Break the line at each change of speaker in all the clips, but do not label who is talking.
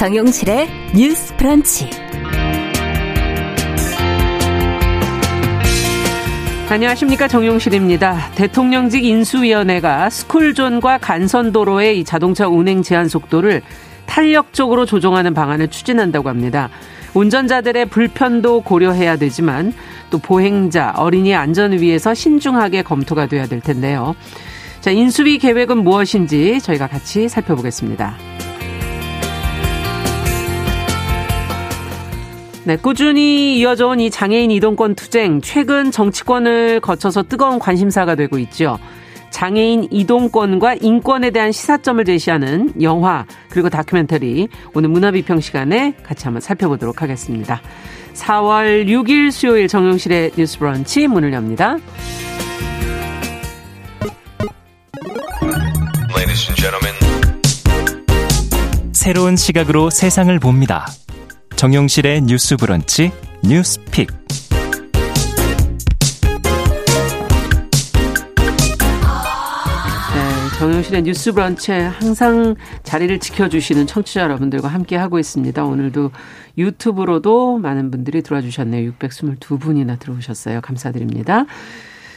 정용실의 뉴스 프런치.
안녕하십니까 정용실입니다. 대통령직 인수위원회가 스쿨존과 간선도로의 이 자동차 운행 제한 속도를 탄력적으로 조정하는 방안을 추진한다고 합니다. 운전자들의 불편도 고려해야 되지만 또 보행자, 어린이 안전을 위해서 신중하게 검토가 돼야 될 텐데요. 자, 인수위 계획은 무엇인지 저희가 같이 살펴보겠습니다. 네, 꾸준히 이어져 온 이 장애인 이동권 투쟁, 최근 정치권을 거쳐서 뜨거운 관심사가 되고 있죠. 장애인 이동권과 인권에 대한 시사점을 제시하는 영화 그리고 다큐멘터리 오늘 문화비평 시간에 같이 한번 살펴보도록 하겠습니다. 4월 6일 수요일 정용실의 뉴스 브런치 문을 엽니다.
새로운 시각으로 세상을 봅니다. 정용실의 뉴스 브런치 뉴스픽.
네, 정용실의 뉴스 브런치에 항상 자리를 지켜주시는 청취자 여러분들과 함께 하고 있습니다. 오늘도 유튜브로도 많은 분들이 들어와 주셨네요. 622분이나 들어오셨어요. 감사드립니다.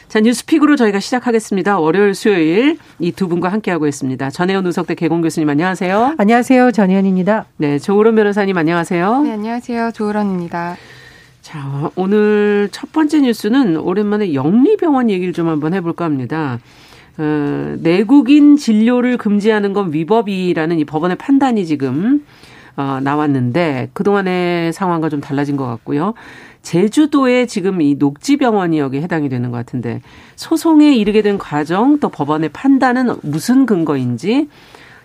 자, 뉴스픽으로 저희가 시작하겠습니다. 월요일, 수요일 이 두 분과 함께하고 있습니다. 전혜연 우석대 개공 교수님 안녕하세요.
안녕하세요. 전혜연입니다.
네, 조으론 변호사님 안녕하세요.
네, 안녕하세요. 조으론입니다.
자, 오늘 첫 번째 뉴스는 오랜만에 영리병원 얘기를 좀 한번 해볼까 합니다. 어, 내국인 진료를 금지하는 건 위법이라는 이 법원의 판단이 지금 어, 나왔는데 그동안의 상황과 좀 달라진 것 같고요. 제주도에 지금 이 녹지병원이 여기 해당이 되는 것 같은데 소송에 이르게 된 과정 또 법원의 판단은 무슨 근거인지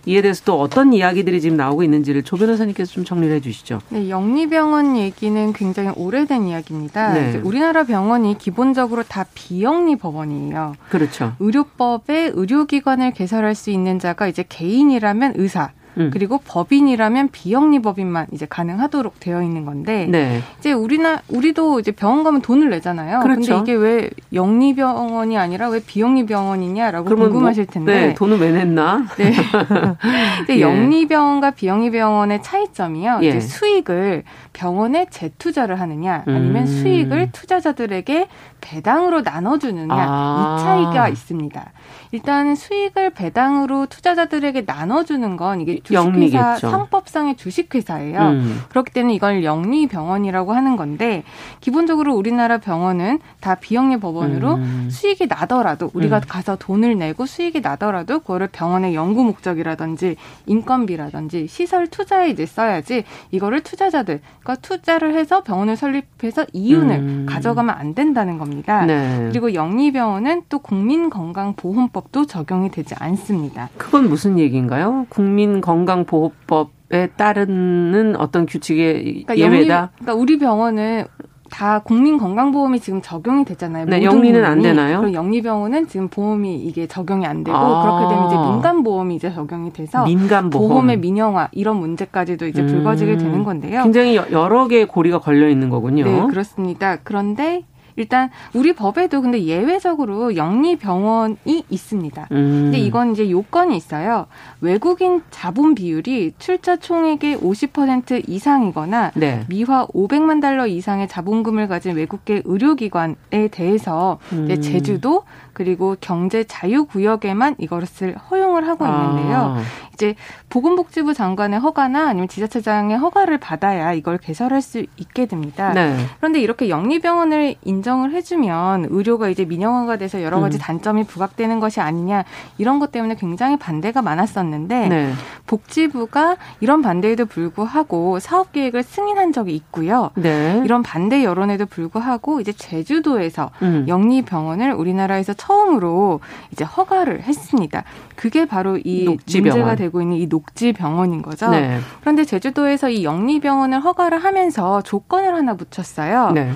이에 대해서 또 어떤 이야기들이 지금 나오고 있는지를 조 변호사님께서 좀 정리를 해 주시죠.
네, 영리병원 얘기는 굉장히 오래된 이야기입니다. 네. 우리나라 병원이 기본적으로 다 비영리 법원이에요.
그렇죠.
의료법에 의료기관을 개설할 수 있는 자가 이제 개인이라면 의사, 음. 그리고 법인이라면 비영리 법인만 이제 가능하도록 되어 있는 건데 네. 이제 우리나 우리도 이제 병원 가면 돈을 내잖아요. 그렇죠. 근데 이게 왜 영리 병원이 아니라 왜 비영리 병원이냐라고 뭐 궁금하실 텐데
뭐, 네, 돈을 왜 냈나? 네.
근데 예. 영리 병원과 비영리 병원의 차이점이요. 예. 이제 수익을 병원에 재투자를 하느냐 아니면 음. 수익을 투자자들에게 배당으로 나눠주느냐 아. 이 차이가 있습니다. 일단 수익을 배당으로 투자자들에게 나눠주는 건 이게 주식회사 영리겠죠. 상법상의 주식회사예요. 음. 그렇기 때문에 이걸 영리 병원이라고 하는 건데 기본적으로 우리나라 병원은 다 비영리 법원으로 음. 수익이 나더라도 우리가 음. 가서 돈을 내고 수익이 나더라도 그거를 병원의 연구 목적이라든지 인건비라든지 시설 투자에 이제 써야지 이거를 투자자들 그러니까 투자를 해서 병원을 설립해서 이윤을 음. 가져가면 안 된다는 겁니다. 네. 그리고 영리병원은 또 국민건강보험법 보호법도 적용이 되지 않습니다.
그건 무슨 얘기인가요? 국민건강보호법에 따르는 어떤 규칙의 그러니까 예외다? 영리,
그러니까 우리 병원은 다 국민건강보험이 지금 적용이 되잖아요.
네, 영리는 안 되나요?
그럼 영리병원은 지금 보험이 이게 적용이 안 되고 아. 그렇게 되면 이제 민간보험이 이제 적용이 돼서 민간보험. 보험의 민영화 이런 문제까지도 이제 불거지게 음. 되는 건데요.
굉장히 여러 개의 고리가 걸려 있는 거군요.
네, 그렇습니다. 그런데 일단 우리 법에도 근데 예외적으로 영리 병원이 있습니다. 음. 근데 이건 이제 요건이 있어요. 외국인 자본 비율이 출자 총액의 50% 이상이거나 네. 미화 500만 달러 이상의 자본금을 가진 외국계 의료기관에 대해서 음. 제주도 그리고 경제 자유 구역에만 이것을 허용을 하고 있는데요. 아. 이제 보건복지부 장관의 허가나 아니면 지자체장의 허가를 받아야 이걸 개설할 수 있게 됩니다. 네. 그런데 이렇게 영리병원을 인정을 해주면 의료가 이제 민영화가 돼서 여러 가지 음. 단점이 부각되는 것이 아니냐 이런 것 때문에 굉장히 반대가 많았었는데 네. 복지부가 이런 반대에도 불구하고 사업 계획을 승인한 적이 있고요. 네. 이런 반대 여론에도 불구하고 이제 제주도에서 음. 영리병원을 우리나라에서 처 음으로 이제 허가를 했습니다. 그게 바로 이 녹지병원. 문제가 되고 있는 이 녹지병원인 거죠. 네. 그런데 제주도에서 이 영리병원을 허가를 하면서 조건을 하나 붙였어요. 네.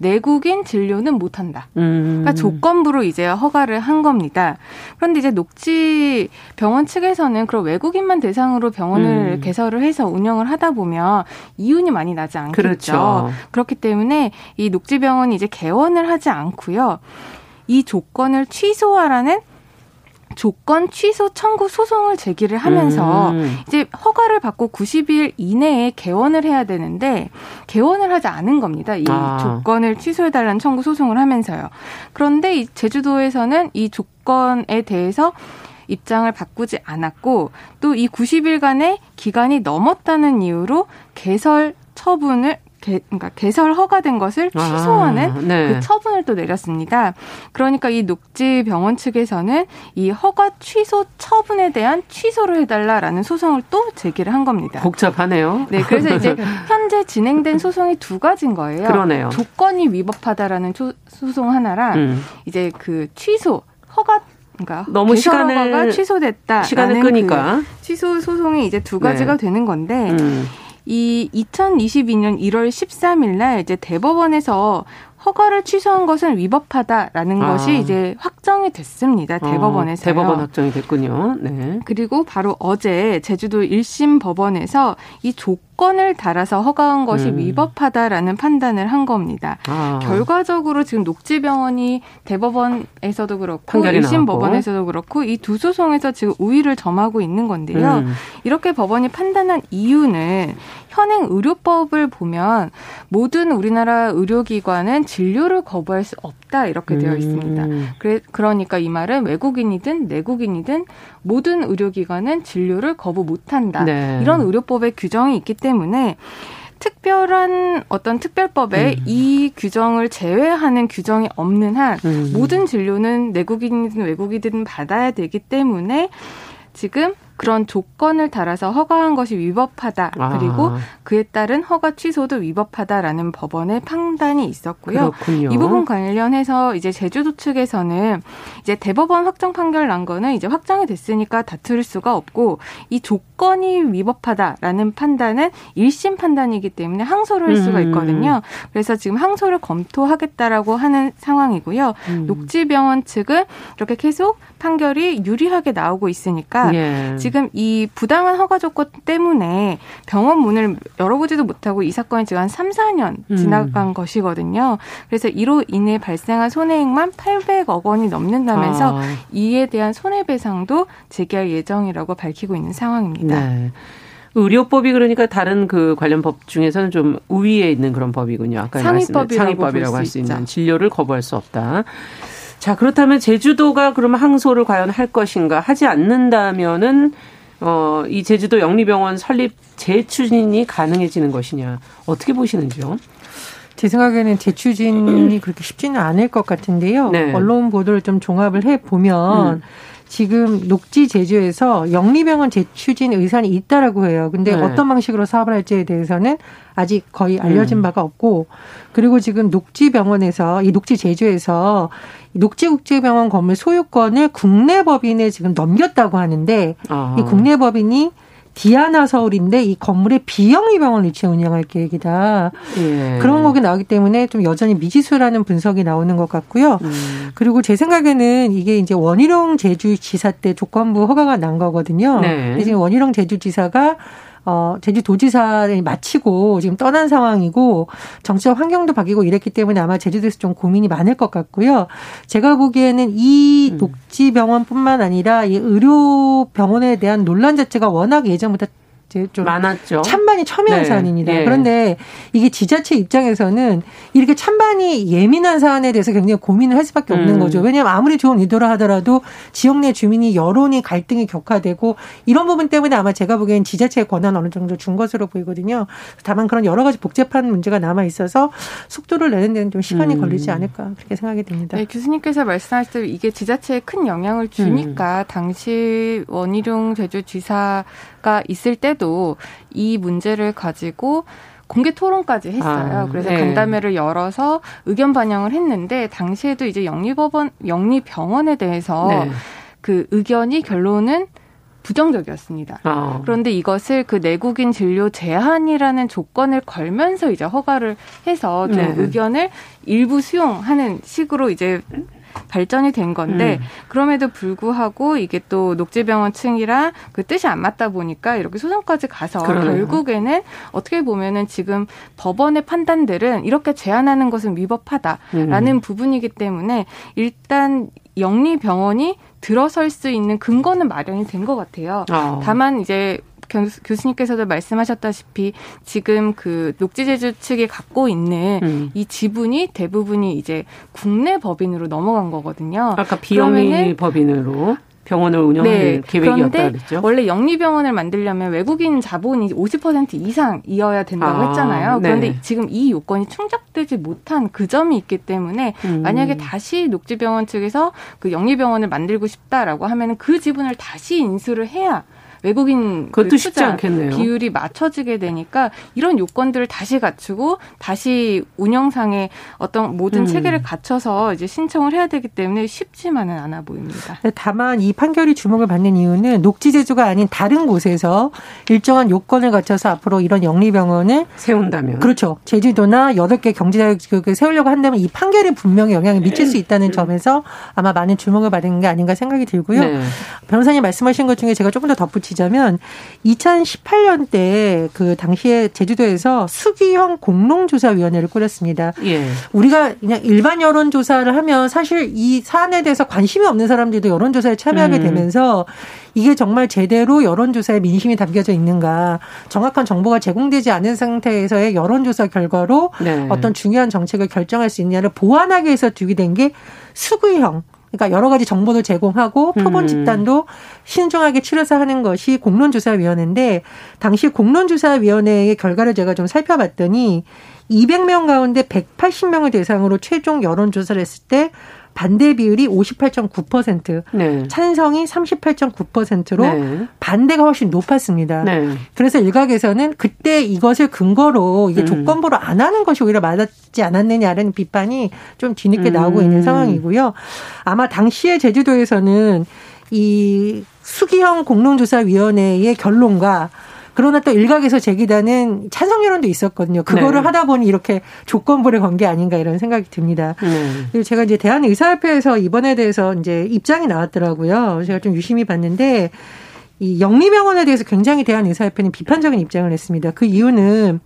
내국인 진료는 못한다. 음. 그러니까 조건부로 이제 허가를 한 겁니다. 그런데 이제 녹지 병원 측에서는 그런 외국인만 대상으로 병원을 음. 개설을 해서 운영을 하다 보면 이윤이 많이 나지 않겠죠. 그렇죠. 그렇기 때문에 이 녹지 병원이 이제 개원을 하지 않고요. 이 조건을 취소하라는 조건 취소 청구 소송을 제기를 하면서 음. 이제 허가를 받고 90일 이내에 개원을 해야 되는데 개원을 하지 않은 겁니다. 이 아. 조건을 취소해 달라는 청구 소송을 하면서요. 그런데 이 제주도에서는 이 조건에 대해서 입장을 바꾸지 않았고 또 이 90일간의 기간이 넘었다는 이유로 개설 처분을 개, 그러니까 개설 허가된 것을 아, 취소하는 아, 네. 그 처분을 또 내렸습니다. 그러니까 이 녹지 병원 측에서는 이 허가 취소 처분에 대한 취소를 해달라라는 소송을 또 제기를 한 겁니다.
복잡하네요.
네, 그래서 이제 현재 진행된 소송이 두 가지인 거예요.
그러네요.
조건이 위법하다라는 소송 하나랑 음. 이제 그 취소 허가 그러니까
너무 시간을
취소됐다.
시간을 끄니까 그
취소 소송이 이제 두 가지가 네. 되는 건데 음. 이 2022년 1월 13일 날 이제 대법원에서 허가를 취소한 것은 위법하다라는 아. 것이 이제 확정이 됐습니다. 어, 대법원에서. 어,
대법원 확정이 됐군요. 네.
그리고 바로 어제 제주도 1심 법원에서 이 조건을 달아서 허가한 것이 음. 위법하다라는 판단을 한 겁니다. 아. 결과적으로 지금 녹지병원이 대법원에서도 그렇고 1심 법원에서도 그렇고 이 두 소송에서 지금 우위를 점하고 있는 건데요. 음. 이렇게 법원이 판단한 이유는 현행 의료법을 보면 모든 우리나라 의료기관은 진료를 거부할 수 없다 이렇게 되어 있습니다. 음. 그래, 그러니까 이 말은 외국인이든 내국인이든 모든 의료기관은 진료를 거부 못한다. 네. 이런 의료법의 규정이 있기 때문에 특별한 어떤 특별법에 음. 이 규정을 제외하는 규정이 없는 한 음. 모든 진료는 내국인이든 외국인이든 받아야 되기 때문에 지금 그런 조건을 달아서 허가한 것이 위법하다. 아. 그리고 그에 따른 허가 취소도 위법하다라는 법원의 판단이 있었고요.
그렇군요.
이 부분 관련해서 이제 제주도 측에서는 이제 대법원 확정 판결 난 거는 이제 확정이 됐으니까 다툴 수가 없고 이 조건이 위법하다라는 판단은 1심 판단이기 때문에 항소를 할 수가 음. 있거든요. 그래서 지금 항소를 검토하겠다라고 하는 상황이고요. 음. 녹지병원 측은 이렇게 계속 판결이 유리하게 나오고 있으니까 예. 지금 이 부당한 허가 조건 때문에 병원 문을 열어보지도 못하고 이 사건이 지금 한 3, 4년 음. 지나간 음. 것이거든요. 그래서 이로 인해 발생한 손해액만 800억 원이 넘는다면서 아. 이에 대한 손해배상도 제기할 예정이라고 밝히고 있는 상황입니다. 네.
의료법이 그러니까 다른 그 관련 법 중에서는 좀 우위에 있는 그런 법이군요. 아까
상위법이라고,
상위법이라고 할 수 있는 진료를 거부할 수 없다. 자, 그렇다면 제주도가 그러면 항소를 과연 할 것인가? 하지 않는다면은 어, 이 제주도 영리병원 설립 재추진이 가능해지는 것이냐? 어떻게 보시는지요?
제 생각에는 재추진이 그렇게 쉽지는 않을 것 같은데요. 네. 언론 보도를 좀 종합을 해 보면 음. 지금 녹지 제주에서 영리병원 재추진 의사는 있다라고 해요. 근데 네. 어떤 방식으로 사업을 할지에 대해서는 아직 거의 알려진 음. 바가 없고 그리고 지금 녹지병원에서 이 녹지 제주에서 녹지국제병원 건물 소유권을 국내 법인에 지금 넘겼다고 하는데 아. 이 국내 법인이 디아나 서울인데 이 건물에 비영리 병원을 위치해 운영할 계획이다. 예. 그런 거기 나오기 때문에 좀 여전히 미지수라는 분석이 나오는 것 같고요. 음. 그리고 제 생각에는 이게 이제 원희룡 제주지사 때 조건부 허가가 난 거거든요. 네. 지금 원희룡 제주지사가 어, 제주도지사를 마치고 지금 떠난 상황이고 정치적 환경도 바뀌고 이랬기 때문에 아마 제주도에서 좀 고민이 많을 것 같고요. 제가 보기에는 이 음. 녹지병원뿐만 아니라 이 의료병원에 대한 논란 자체가 워낙 예전부터 이제 좀
많았죠.
찬반이 첨예한 네. 사안입니다. 네. 그런데 이게 지자체 입장에서는 이렇게 찬반이 예민한 사안에 대해서 굉장히 고민을 할 수밖에 없는 음. 거죠. 왜냐하면 아무리 좋은 의도라 하더라도 지역 내 주민이 여론이 갈등이 격화되고 이런 부분 때문에 아마 제가 보기엔 지자체의 권한 어느 정도 준 것으로 보이거든요. 다만 그런 여러 가지 복잡한 문제가 남아 있어서 속도를 내는 데는 좀 시간이 음. 걸리지 않을까 그렇게 생각이 듭니다.
네, 교수님께서 말씀하실 때 이게 지자체에 큰 영향을 주니까 음. 당시 원희룡 제주지사 가 있을 때 때도 이 문제를 가지고 공개 토론까지 했어요. 아, 그래서 네. 간담회를 열어서 의견 반영을 했는데 당시에도 이제 영리법원 영리병원에 대해서 네. 그 의견이 결론은 부정적이었습니다. 아. 그런데 이것을 그 내국인 진료 제한이라는 조건을 걸면서 이제 허가를 해서 좀 네. 의견을 일부 수용하는 식으로 이제 발전이 된 건데 음. 그럼에도 불구하고 이게 또 녹지병원 층이랑 그 뜻이 안 맞다 보니까 이렇게 소송까지 가서 그러네요. 결국에는 어떻게 보면은 지금 법원의 판단들은 이렇게 제한하는 것은 위법하다라는 음. 부분이기 때문에 일단 영리 병원이 들어설 수 있는 근거는 마련이 된 것 같아요. 어. 다만 이제 교수님께서도 말씀하셨다시피 지금 그 녹지제주 측이 갖고 있는 음. 이 지분이 대부분이 이제 국내 법인으로 넘어간 거거든요.
아까 비영리 법인으로. 병원을 운영할 네. 계획이었다 그랬죠.
원래 영리병원을 만들려면 외국인 자본이 50% 이상이어야 된다고 아, 했잖아요. 네. 그런데 지금 이 요건이 충족되지 못한 그 점이 있기 때문에 음. 만약에 다시 녹지병원 측에서 그 영리병원을 만들고 싶다라고 하면 그 지분을 다시 인수를 해야 외국인
그것도 쉽지 않겠네요.
비율이 맞춰지게 되니까 이런 요건들을 다시 갖추고 다시 운영상의 어떤 모든 음. 체계를 갖춰서 이제 신청을 해야 되기 때문에 쉽지만은 않아 보입니다.
네, 다만 이 판결이 주목을 받는 이유는 녹지 제주가 아닌 다른 곳에서 일정한 요건을 갖춰서 앞으로 이런 영리병원을
세운다면
그렇죠. 제주도나 여덟 개 경제자격을 세우려고 한다면 이 판결이 분명히 영향을 미칠 수 있다는 점에서 아마 많은 주목을 받은 게 아닌가 생각이 들고요. 네. 변호사님 말씀하신 것 중에 제가 조금 더 덧붙이 덧붙이자면 2018년 때 그 당시에 제주도에서 수기형 공론조사위원회를 꾸렸습니다. 예. 우리가 그냥 일반 여론조사를 하면 사실 이 사안에 대해서 관심이 없는 사람들도 여론조사에 참여하게 음. 되면서 이게 정말 제대로 여론조사에 민심이 담겨져 있는가 정확한 정보가 제공되지 않은 상태에서의 여론조사 결과로 네. 어떤 중요한 정책을 결정할 수 있냐를 보완하기 위해서 두게 된 게 수기형 그러니까 여러 가지 정보도 제공하고 표본 음. 집단도 신중하게 치러서 하는 것이 공론조사위원회인데 당시 공론조사위원회의 결과를 제가 좀 살펴봤더니 200명 가운데 180명을 대상으로 최종 여론조사를 했을 때 반대 비율이 58.9%, 네. 찬성이 38.9%로 네. 반대가 훨씬 높았습니다. 네. 그래서 일각에서는 그때 이것을 근거로 이게 음. 조건부로 안 하는 것이 오히려 맞았지 않았느냐라는 비판이 좀 뒤늦게 나오고 음. 있는 상황이고요. 아마 당시에 제주도에서는 이 수기형 공론조사위원회의 결론과 그러나 또 일각에서 제기되는 찬성 여론도 있었거든요. 그거를 네. 하다 보니 이렇게 조건부를 건 게 아닌가 이런 생각이 듭니다. 네. 그리고 제가 이제 대한의사협회에서 이번에 대해서 이제 입장이 나왔더라고요. 제가 좀 유심히 봤는데 이 영리병원에 대해서 굉장히 대한의사협회는 비판적인 입장을 냈습니다. 그 이유는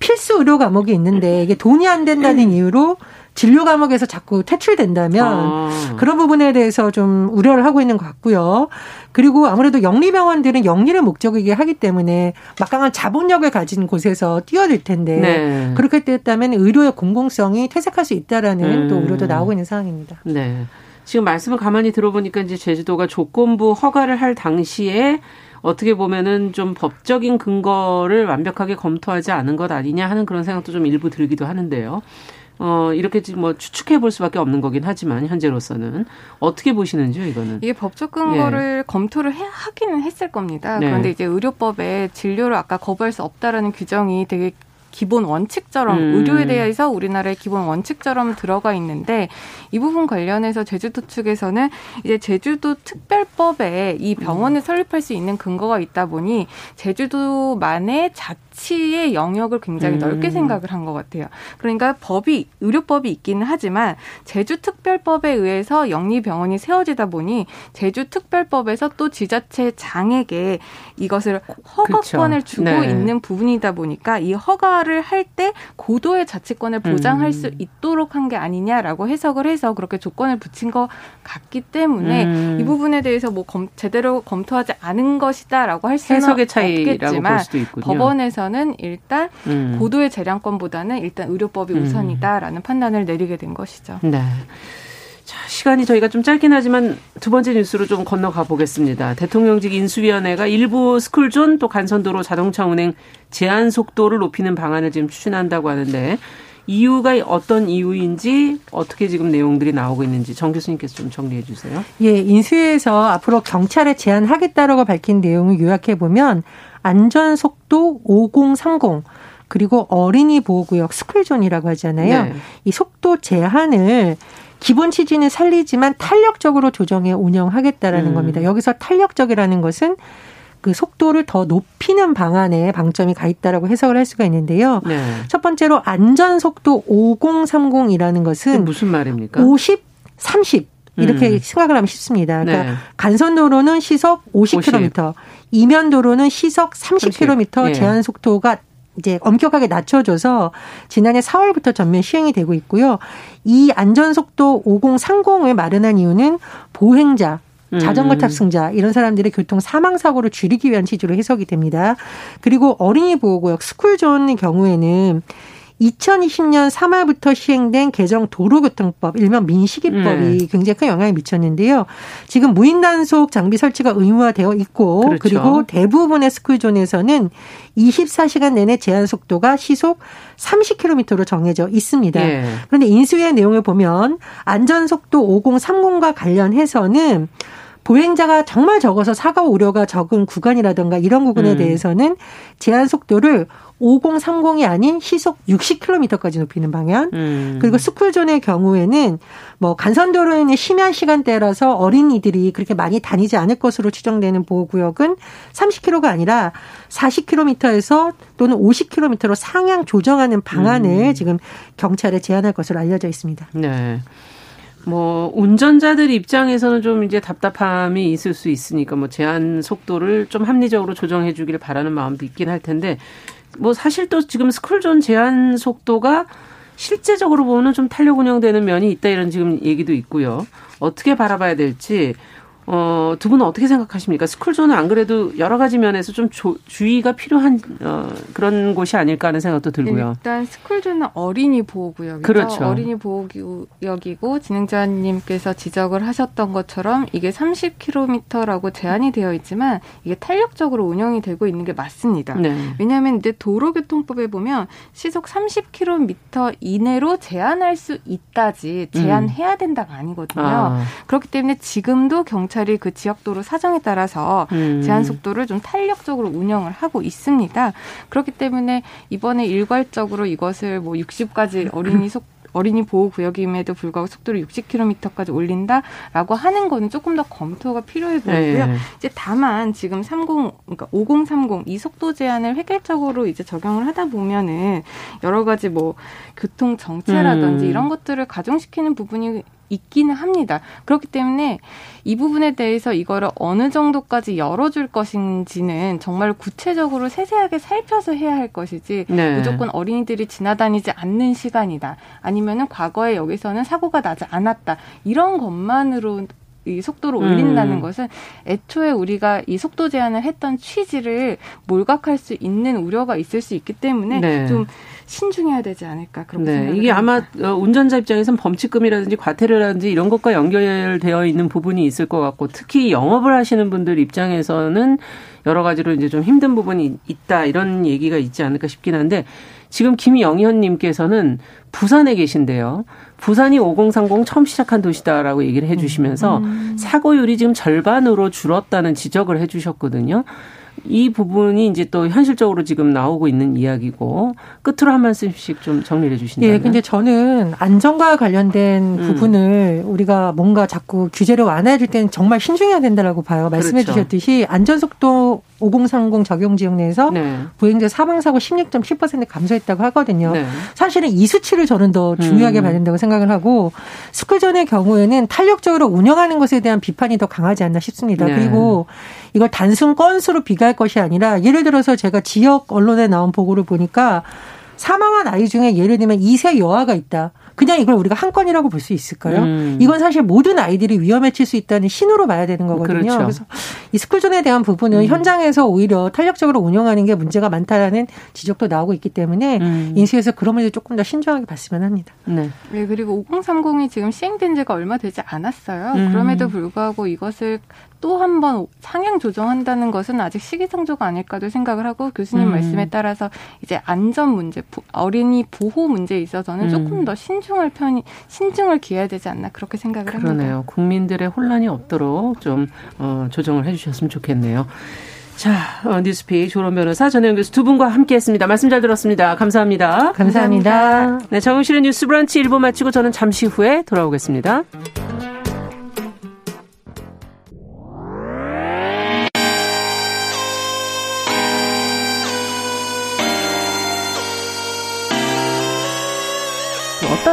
필수 의료 과목이 있는데 이게 돈이 안 된다는 이유로 진료 과목에서 자꾸 퇴출된다면 아. 그런 부분에 대해서 좀 우려를 하고 있는 것 같고요. 그리고 아무래도 영리병원들은 영리를 목적이게 하기 때문에 막강한 자본력을 가진 곳에서 뛰어들 텐데 네. 그렇게 됐다면 의료의 공공성이 퇴색할 수 있다라는 음. 또 우려도 나오고 있는 상황입니다.
네. 지금 말씀을 가만히 들어보니까 이제 제주도가 조건부 허가를 할 당시에 어떻게 보면은 좀 법적인 근거를 완벽하게 검토하지 않은 것 아니냐 하는 그런 생각도 좀 일부 들기도 하는데요. 어, 이렇게 뭐 추측해 볼 수밖에 없는 거긴 하지만 현재로서는 어떻게 보시는지요, 이거는?
이게 법적 근거를 예. 검토를 해, 하기는 했을 겁니다. 네. 그런데 이제 의료법에 진료를 아까 거부할 수 없다라는 규정이 되게 기본 원칙처럼 음. 의료에 대해서 우리나라의 기본 원칙처럼 들어가 있는데 이 부분 관련해서 제주도 측에서는 이제 제주도 특별법에 이 병원을 음. 설립할 수 있는 근거가 있다 보니 제주도만의 자 가치의 영역을 굉장히 음. 넓게 생각을 한 것 같아요. 그러니까 법이 의료법이 있기는 하지만 제주특별법에 의해서 영리병원이 세워지다 보니 제주특별법에서 또 지자체 장에게 이것을 허가권을 그렇죠. 주고 네. 있는 부분이다 보니까 이 허가를 할 때 고도의 자치권을 보장할 음. 수 있도록 한 게 아니냐라고 해석을 해서 그렇게 조건을 붙인 것 같기 때문에 음. 이 부분에 대해서 뭐 검, 제대로 검토하지 않은 것이다라고 할 수는 해석의 차이라고 없겠지만 법원에서 대해서는 일단 음. 고도의 재량권보다는 일단 의료법이 음. 우선이다라는 판단을 내리게 된 것이죠.
네. 자, 시간이 저희가 좀 짧긴 하지만 두 번째 뉴스로 좀 건너가 보겠습니다. 대통령직 인수위원회가 일부 스쿨존 또 간선도로 자동차 운행 제한 속도를 높이는 방안을 지금 추진한다고 하는데 이유가 어떤 이유인지 어떻게 지금 내용들이 나오고 있는지 정 교수님께서 좀 정리해 주세요.
예, 인수위에서 앞으로 경찰에 제한하겠다라고 밝힌 내용을 요약해 보면 안전 속도 5030 그리고 어린이 보호구역 스쿨존이라고 하잖아요. 네. 이 속도 제한을 기본 취지는 살리지만 탄력적으로 조정해 운영하겠다라는 음. 겁니다. 여기서 탄력적이라는 것은 그 속도를 더 높이는 방안에 방점이 가 있다라고 해석을 할 수가 있는데요. 네. 첫 번째로 안전 속도 5030이라는 것은
무슨 말입니까?
50 30 이렇게 음. 생각을 하면 쉽습니다. 그러니까 네. 간선도로는 시속 50km, 50. 이면도로는 시속 30km 30. 예. 제한 속도가 이제 엄격하게 낮춰줘서 지난해 4월부터 전면 시행이 되고 있고요. 이 안전속도 5030을 마련한 이유는 보행자, 자전거 음. 탑승자 이런 사람들의 교통 사망 사고를 줄이기 위한 취지로 해석이 됩니다. 그리고 어린이 보호구역 스쿨존의 경우에는 2020년 3월부터 시행된 개정 도로교통법, 일명 민식이법이 네. 굉장히 큰 영향을 미쳤는데요. 지금 무인 단속 장비 설치가 의무화되어 있고 그렇죠. 그리고 대부분의 스쿨존에서는 24시간 내내 제한 속도가 시속 30km로 정해져 있습니다. 네. 그런데 인수위의 내용을 보면 안전속도 5030과 관련해서는 보행자가 정말 적어서 사고 우려가 적은 구간이라든가 이런 부분에 음. 대해서는 제한 속도를 5030이 아닌 시속 60km까지 높이는 방향. 음. 그리고 스쿨존의 경우에는 뭐 간선도로에는 심야 시간대라서 어린이들이 그렇게 많이 다니지 않을 것으로 추정되는 보호구역은 30km가 아니라 40km에서 또는 50km로 상향 조정하는 방안을 음. 지금 경찰에 제안할 것으로 알려져 있습니다.
네. 뭐 운전자들 입장에서는 좀 이제 답답함이 있을 수 있으니까 뭐 제한 속도를 좀 합리적으로 조정해 주기를 바라는 마음도 있긴 할 텐데 뭐 사실 또 지금 스쿨존 제한 속도가 실제적으로 보면 좀 탄력 운영되는 면이 있다 이런 지금 얘기도 있고요. 어떻게 바라봐야 될지 어, 두 분은 어떻게 생각하십니까? 스쿨존은 안 그래도 여러 가지 면에서 좀 조, 주의가 필요한 어, 그런 곳이 아닐까 하는 생각도 들고요.
일단 스쿨존은 어린이 보호구역이죠. 그렇죠. 어린이 보호구역이고 진행자님께서 지적을 하셨던 것처럼 이게 30km라고 제한이 되어 있지만 이게 탄력적으로 운영이 되고 있는 게 맞습니다. 네. 왜냐하면 이제 도로교통법에 보면 시속 30km 이내로 제한할 수 있다지 제한해야 된다가 아니거든요. 아. 그렇기 때문에 지금도 경찰 경찰이 그 지역도로 사정에 따라서 음. 제한 속도를 좀 탄력적으로 운영을 하고 있습니다. 그렇기 때문에 이번에 일괄적으로 이것을 뭐 60까지 어린이 속 어린이 보호 구역임에도 불구하고 속도를 60km까지 올린다라고 하는 거는 조금 더 검토가 필요해 보이고요. 네. 이제 다만 지금 30 그러니까 5030 이 속도 제한을 획일적으로 이제 적용을 하다 보면은 여러 가지 뭐 교통 정체라든지 음. 이런 것들을 가중시키는 부분이 있기는 합니다. 그렇기 때문에 이 부분에 대해서 이거를 어느 정도까지 열어줄 것인지는 정말 구체적으로 세세하게 살펴서 해야 할 것이지 네. 무조건 어린이들이 지나다니지 않는 시간이다. 아니면은 과거에 여기서는 사고가 나지 않았다. 이런 것만으로 이 속도를 올린다는 음. 것은 애초에 우리가 이 속도 제한을 했던 취지를 몰각할 수 있는 우려가 있을 수 있기 때문에 네. 좀 신중해야 되지 않을까 그렇게 네.
이게 합니다. 아마 어, 운전자 입장에선 범칙금이라든지 과태료라든지 이런 것과 연결되어 있는 부분이 있을 것 같고 특히 영업을 하시는 분들 입장에서는 여러 가지로 이제 좀 힘든 부분이 있다 이런 얘기가 있지 않을까 싶긴 한데 지금 김영현님께서는 부산에 계신데요. 부산이 5030 처음 시작한 도시다라고 얘기를 해주시면서 음. 사고율이 지금 절반으로 줄었다는 지적을 해주셨거든요. 이 부분이 이제 또 현실적으로 지금 나오고 있는 이야기고 끝으로 한 말씀씩 좀 정리해 주신다면.
예, 근데 저는 안전과 관련된 음. 부분을 우리가 뭔가 자꾸 규제를 완화해 줄 때는 정말 신중해야 된다라고 봐요. 말씀해 그렇죠. 주셨듯이 안전속도 5030 적용 지역 내에서 네. 보행자 사망 사고 16.7% 감소했다고 하거든요. 네. 사실은 이 수치를 저는 더 중요하게 음. 봐야 된다고 생각을 하고 스쿨전의 경우에는 탄력적으로 운영하는 것에 대한 비판이 더 강하지 않나 싶습니다. 네. 그리고 이걸 단순 건수로 비교할 것이 아니라 예를 들어서 제가 지역 언론에 나온 보고를 보니까 사망한 아이 중에 예를 들면 2세 여아가 있다. 그냥 이걸 우리가 한 건이라고 볼 수 있을까요? 음. 이건 사실 모든 아이들이 위험해질 수 있다는 신호로 봐야 되는 거거든요. 그렇죠. 그래서 이 스쿨존에 대한 부분은 음. 현장에서 오히려 탄력적으로 운영하는 게 문제가 많다라는 지적도 나오고 있기 때문에 음. 인수에서 그런 문제 조금 더 신중하게 봤으면 합니다.
네. 네 그리고 5030이 지금 시행된 지가 얼마 되지 않았어요. 음. 그럼에도 불구하고 이것을 또 한 번 상향 조정한다는 것은 아직 시기상조가 아닐까도 생각을 하고 교수님 음. 말씀에 따라서 이제 안전 문제, 어린이 보호 문제에 있어서는 음. 조금 더 신중할 편이 신중을 기해야 되지 않나 그렇게 생각을
그러네요. 합니다. 그러네요. 국민들의 혼란이 없도록 좀 어, 조정을 해주셨으면 좋겠네요. 자, 어, 뉴스피 조론 변호사 전혜영 교수 두 분과 함께했습니다. 말씀 잘 들었습니다. 감사합니다.
감사합니다. 감사합니다.
네, 정은실의 뉴스브런치 1부 마치고 저는 잠시 후에 돌아오겠습니다.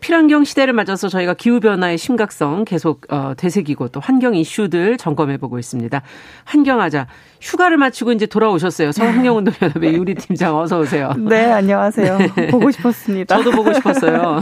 필환경 시대를 맞아서 저희가 기후변화의 심각성 계속 어, 되새기고 또 환경 이슈들 점검해보고 있습니다. 환경하자. 휴가를 마치고 이제 돌아오셨어요. 서환경운동연합의 유리 팀장 어서 오세요.
네, 안녕하세요. 네. 보고 싶었습니다.
저도 보고 싶었어요.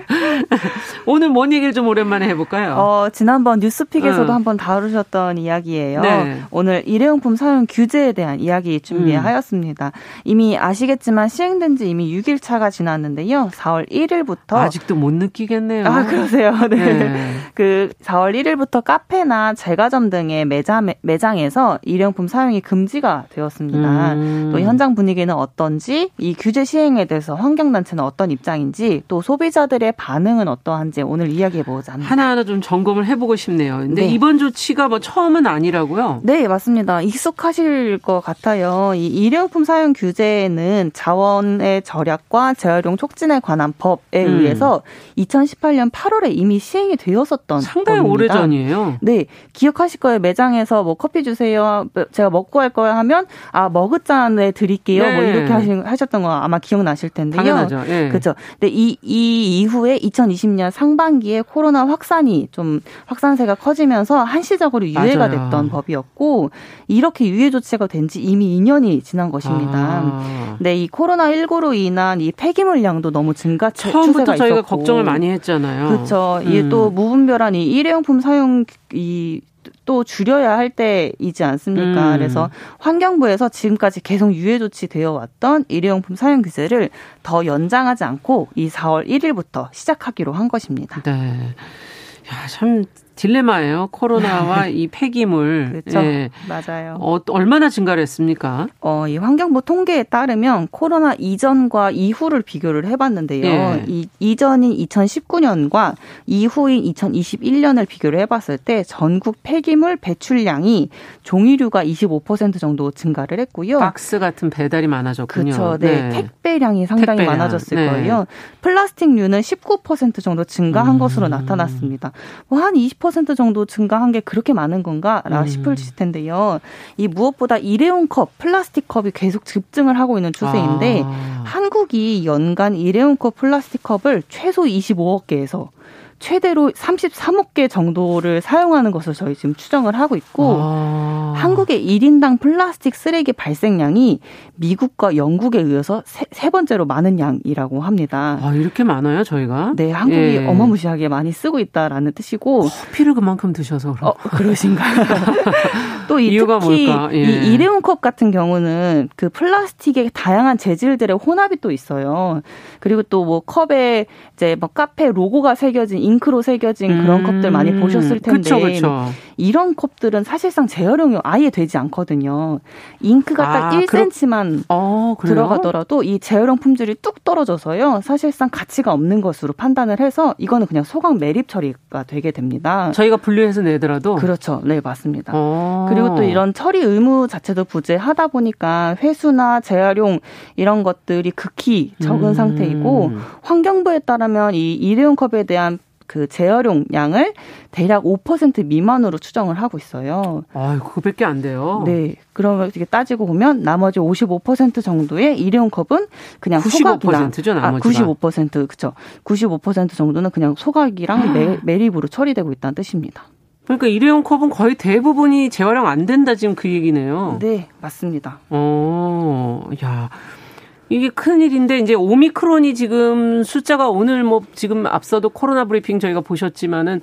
오늘 뭔 얘기를 좀 오랜만에 해볼까요?
어, 지난번 뉴스픽에서도 어. 한번 다루셨던 이야기예요. 네. 오늘 일회용품 사용 규제에 대한 이야기 준비하였습니다. 음. 이미 아시겠지만 시행된 지 이미 6일 차가 지났는데요. 4월 1일부터
아직도 못 느끼겠네요.
아, 그러세요. 네. 네. 그 4월 1일부터 카페나 제과점 등의 매장 매장에서 일회용품 사용이 금지가 되었습니다. 음. 또 현장 분위기는 어떤지, 이 규제 시행에 대해서 환경 단체는 어떤 입장인지, 또 소비자들의 반응은 어떠한지 오늘 이야기해 보자 합니다.
하나하나 좀 점검을 해보고 싶네요. 근데 네. 이번 조치가 뭐 처음은 아니라고요?
네, 맞습니다. 익숙하실 것 같아요. 이 일회용품 사용 규제는 자원의 절약과 재활용 촉진에 관한 법에 음. 의해서 2018년 8월에 이미 시행이 되었었던
상당히 오래 전이에요.
네, 기억하실 거예요. 매장에서 뭐 커피 주세요. 제가 먹고 할 거야 하면 아 머그잔에 드릴게요. 뭐 네. 뭐 이렇게 하신, 하셨던 거 아마 기억나실 텐데요.
당연하죠. 네.
그렇죠. 근데 이, 이 이후에 2020년 상반기에 코로나 확산이 좀 확산세가 커지면서 한시적으로 유예가 맞아요. 됐던 법이었고 이렇게 유예 조치가 된 지 이미 2년이 지난 것입니다. 아. 근데 이 코로나 19로 인한 이 폐기물 양도 너무 증가
처음부터
저희가
있었고. 걱정을 많이 했잖아요.
그렇죠. 음. 이게 또 무분별한 이 일회용품 사용 이또 줄여야 할 때이지 않습니까? 음. 그래서 환경부에서 지금까지 계속 유예 조치되어 왔던 일회용품 사용 규제를 더 연장하지 않고 이 4월 1일부터 시작하기로 한 것입니다.
네. 야, 참 딜레마예요. 코로나와 이 폐기물.
그렇죠. 예. 맞아요.
어, 얼마나 증가를 했습니까?
어, 이 환경부 통계에 따르면 코로나 이전과 이후를 비교를 해봤는데요. 예. 이 이전인 2019년과 이후인 2021년을 비교를 해봤을 때 전국 폐기물 배출량이 종이류가 25% 정도 증가를 했고요.
박스 같은 배달이 많아졌군요.
그렇죠. 네. 네. 택배량이 상당히 택배량. 많아졌을 네. 거예요. 플라스틱류는 19% 정도 증가한 음. 것으로 나타났습니다. 뭐 한20% 10% 정도 증가한 게 그렇게 많은 건가라 음. 싶을 텐데요. 이 무엇보다 일회용 컵, 플라스틱 컵이 계속 급증을 하고 있는 추세인데 아. 한국이 연간 일회용 컵 플라스틱 컵을 최소 25억 개에서 최대로 33억 개 정도를 사용하는 것을 저희 지금 추정을 하고 있고 아. 한국의 1인당 플라스틱 쓰레기 발생량이 미국과 영국에 이어서 세, 세, 번째로 많은 양이라고 합니다.
아, 이렇게 많아요, 저희가?
네, 한국이 예. 어마무시하게 많이 쓰고 있다라는 뜻이고
커피를 그만큼 드셔서
그럼. 어, 그러신가요? 또 이, 특히? 예. 이 일회용 컵 같은 경우는 그 플라스틱의 다양한 재질들의 혼합이 또 있어요. 그리고 또 뭐 컵에 이제 뭐 카페 로고가 새겨진 잉크로 새겨진 그런 음. 컵들 많이 보셨을 텐데 그쵸, 그쵸. 이런 컵들은 사실상 재활용이 아예 되지 않거든요. 잉크가 아, 딱 1cm만 어, 들어가더라도 이 재활용 품질이 뚝 떨어져서요. 사실상 가치가 없는 것으로 판단을 해서 이거는 그냥 소각 매립 처리가 되게 됩니다.
저희가 분류해서 내더라도
그렇죠. 네, 맞습니다. 어. 그리고 또 이런 처리 의무 자체도 부재하다 보니까 회수나 재활용 이런 것들이 극히 적은 음. 상태이고 환경부에 따르면 이 일회용 컵에 대한 그 재활용량을 대략 5% 미만으로 추정을 하고 있어요.
아, 그거밖에 안 돼요.
네. 그러면 이렇게 따지고 보면 나머지 55% 정도의 일회용 컵은 그냥 95%죠,
나머지가. 아,
95% 그렇죠. 95% 정도는 그냥 소각이랑 매, 매립으로 처리되고 있다는 뜻입니다.
그러니까 일회용 컵은 거의 대부분이 재활용 안 된다 지금 그 얘기네요.
네, 맞습니다.
어, 야. 이게 큰일인데 이제 오미크론이 지금 숫자가 오늘 뭐 지금 앞서도 코로나 브리핑 저희가 보셨지만은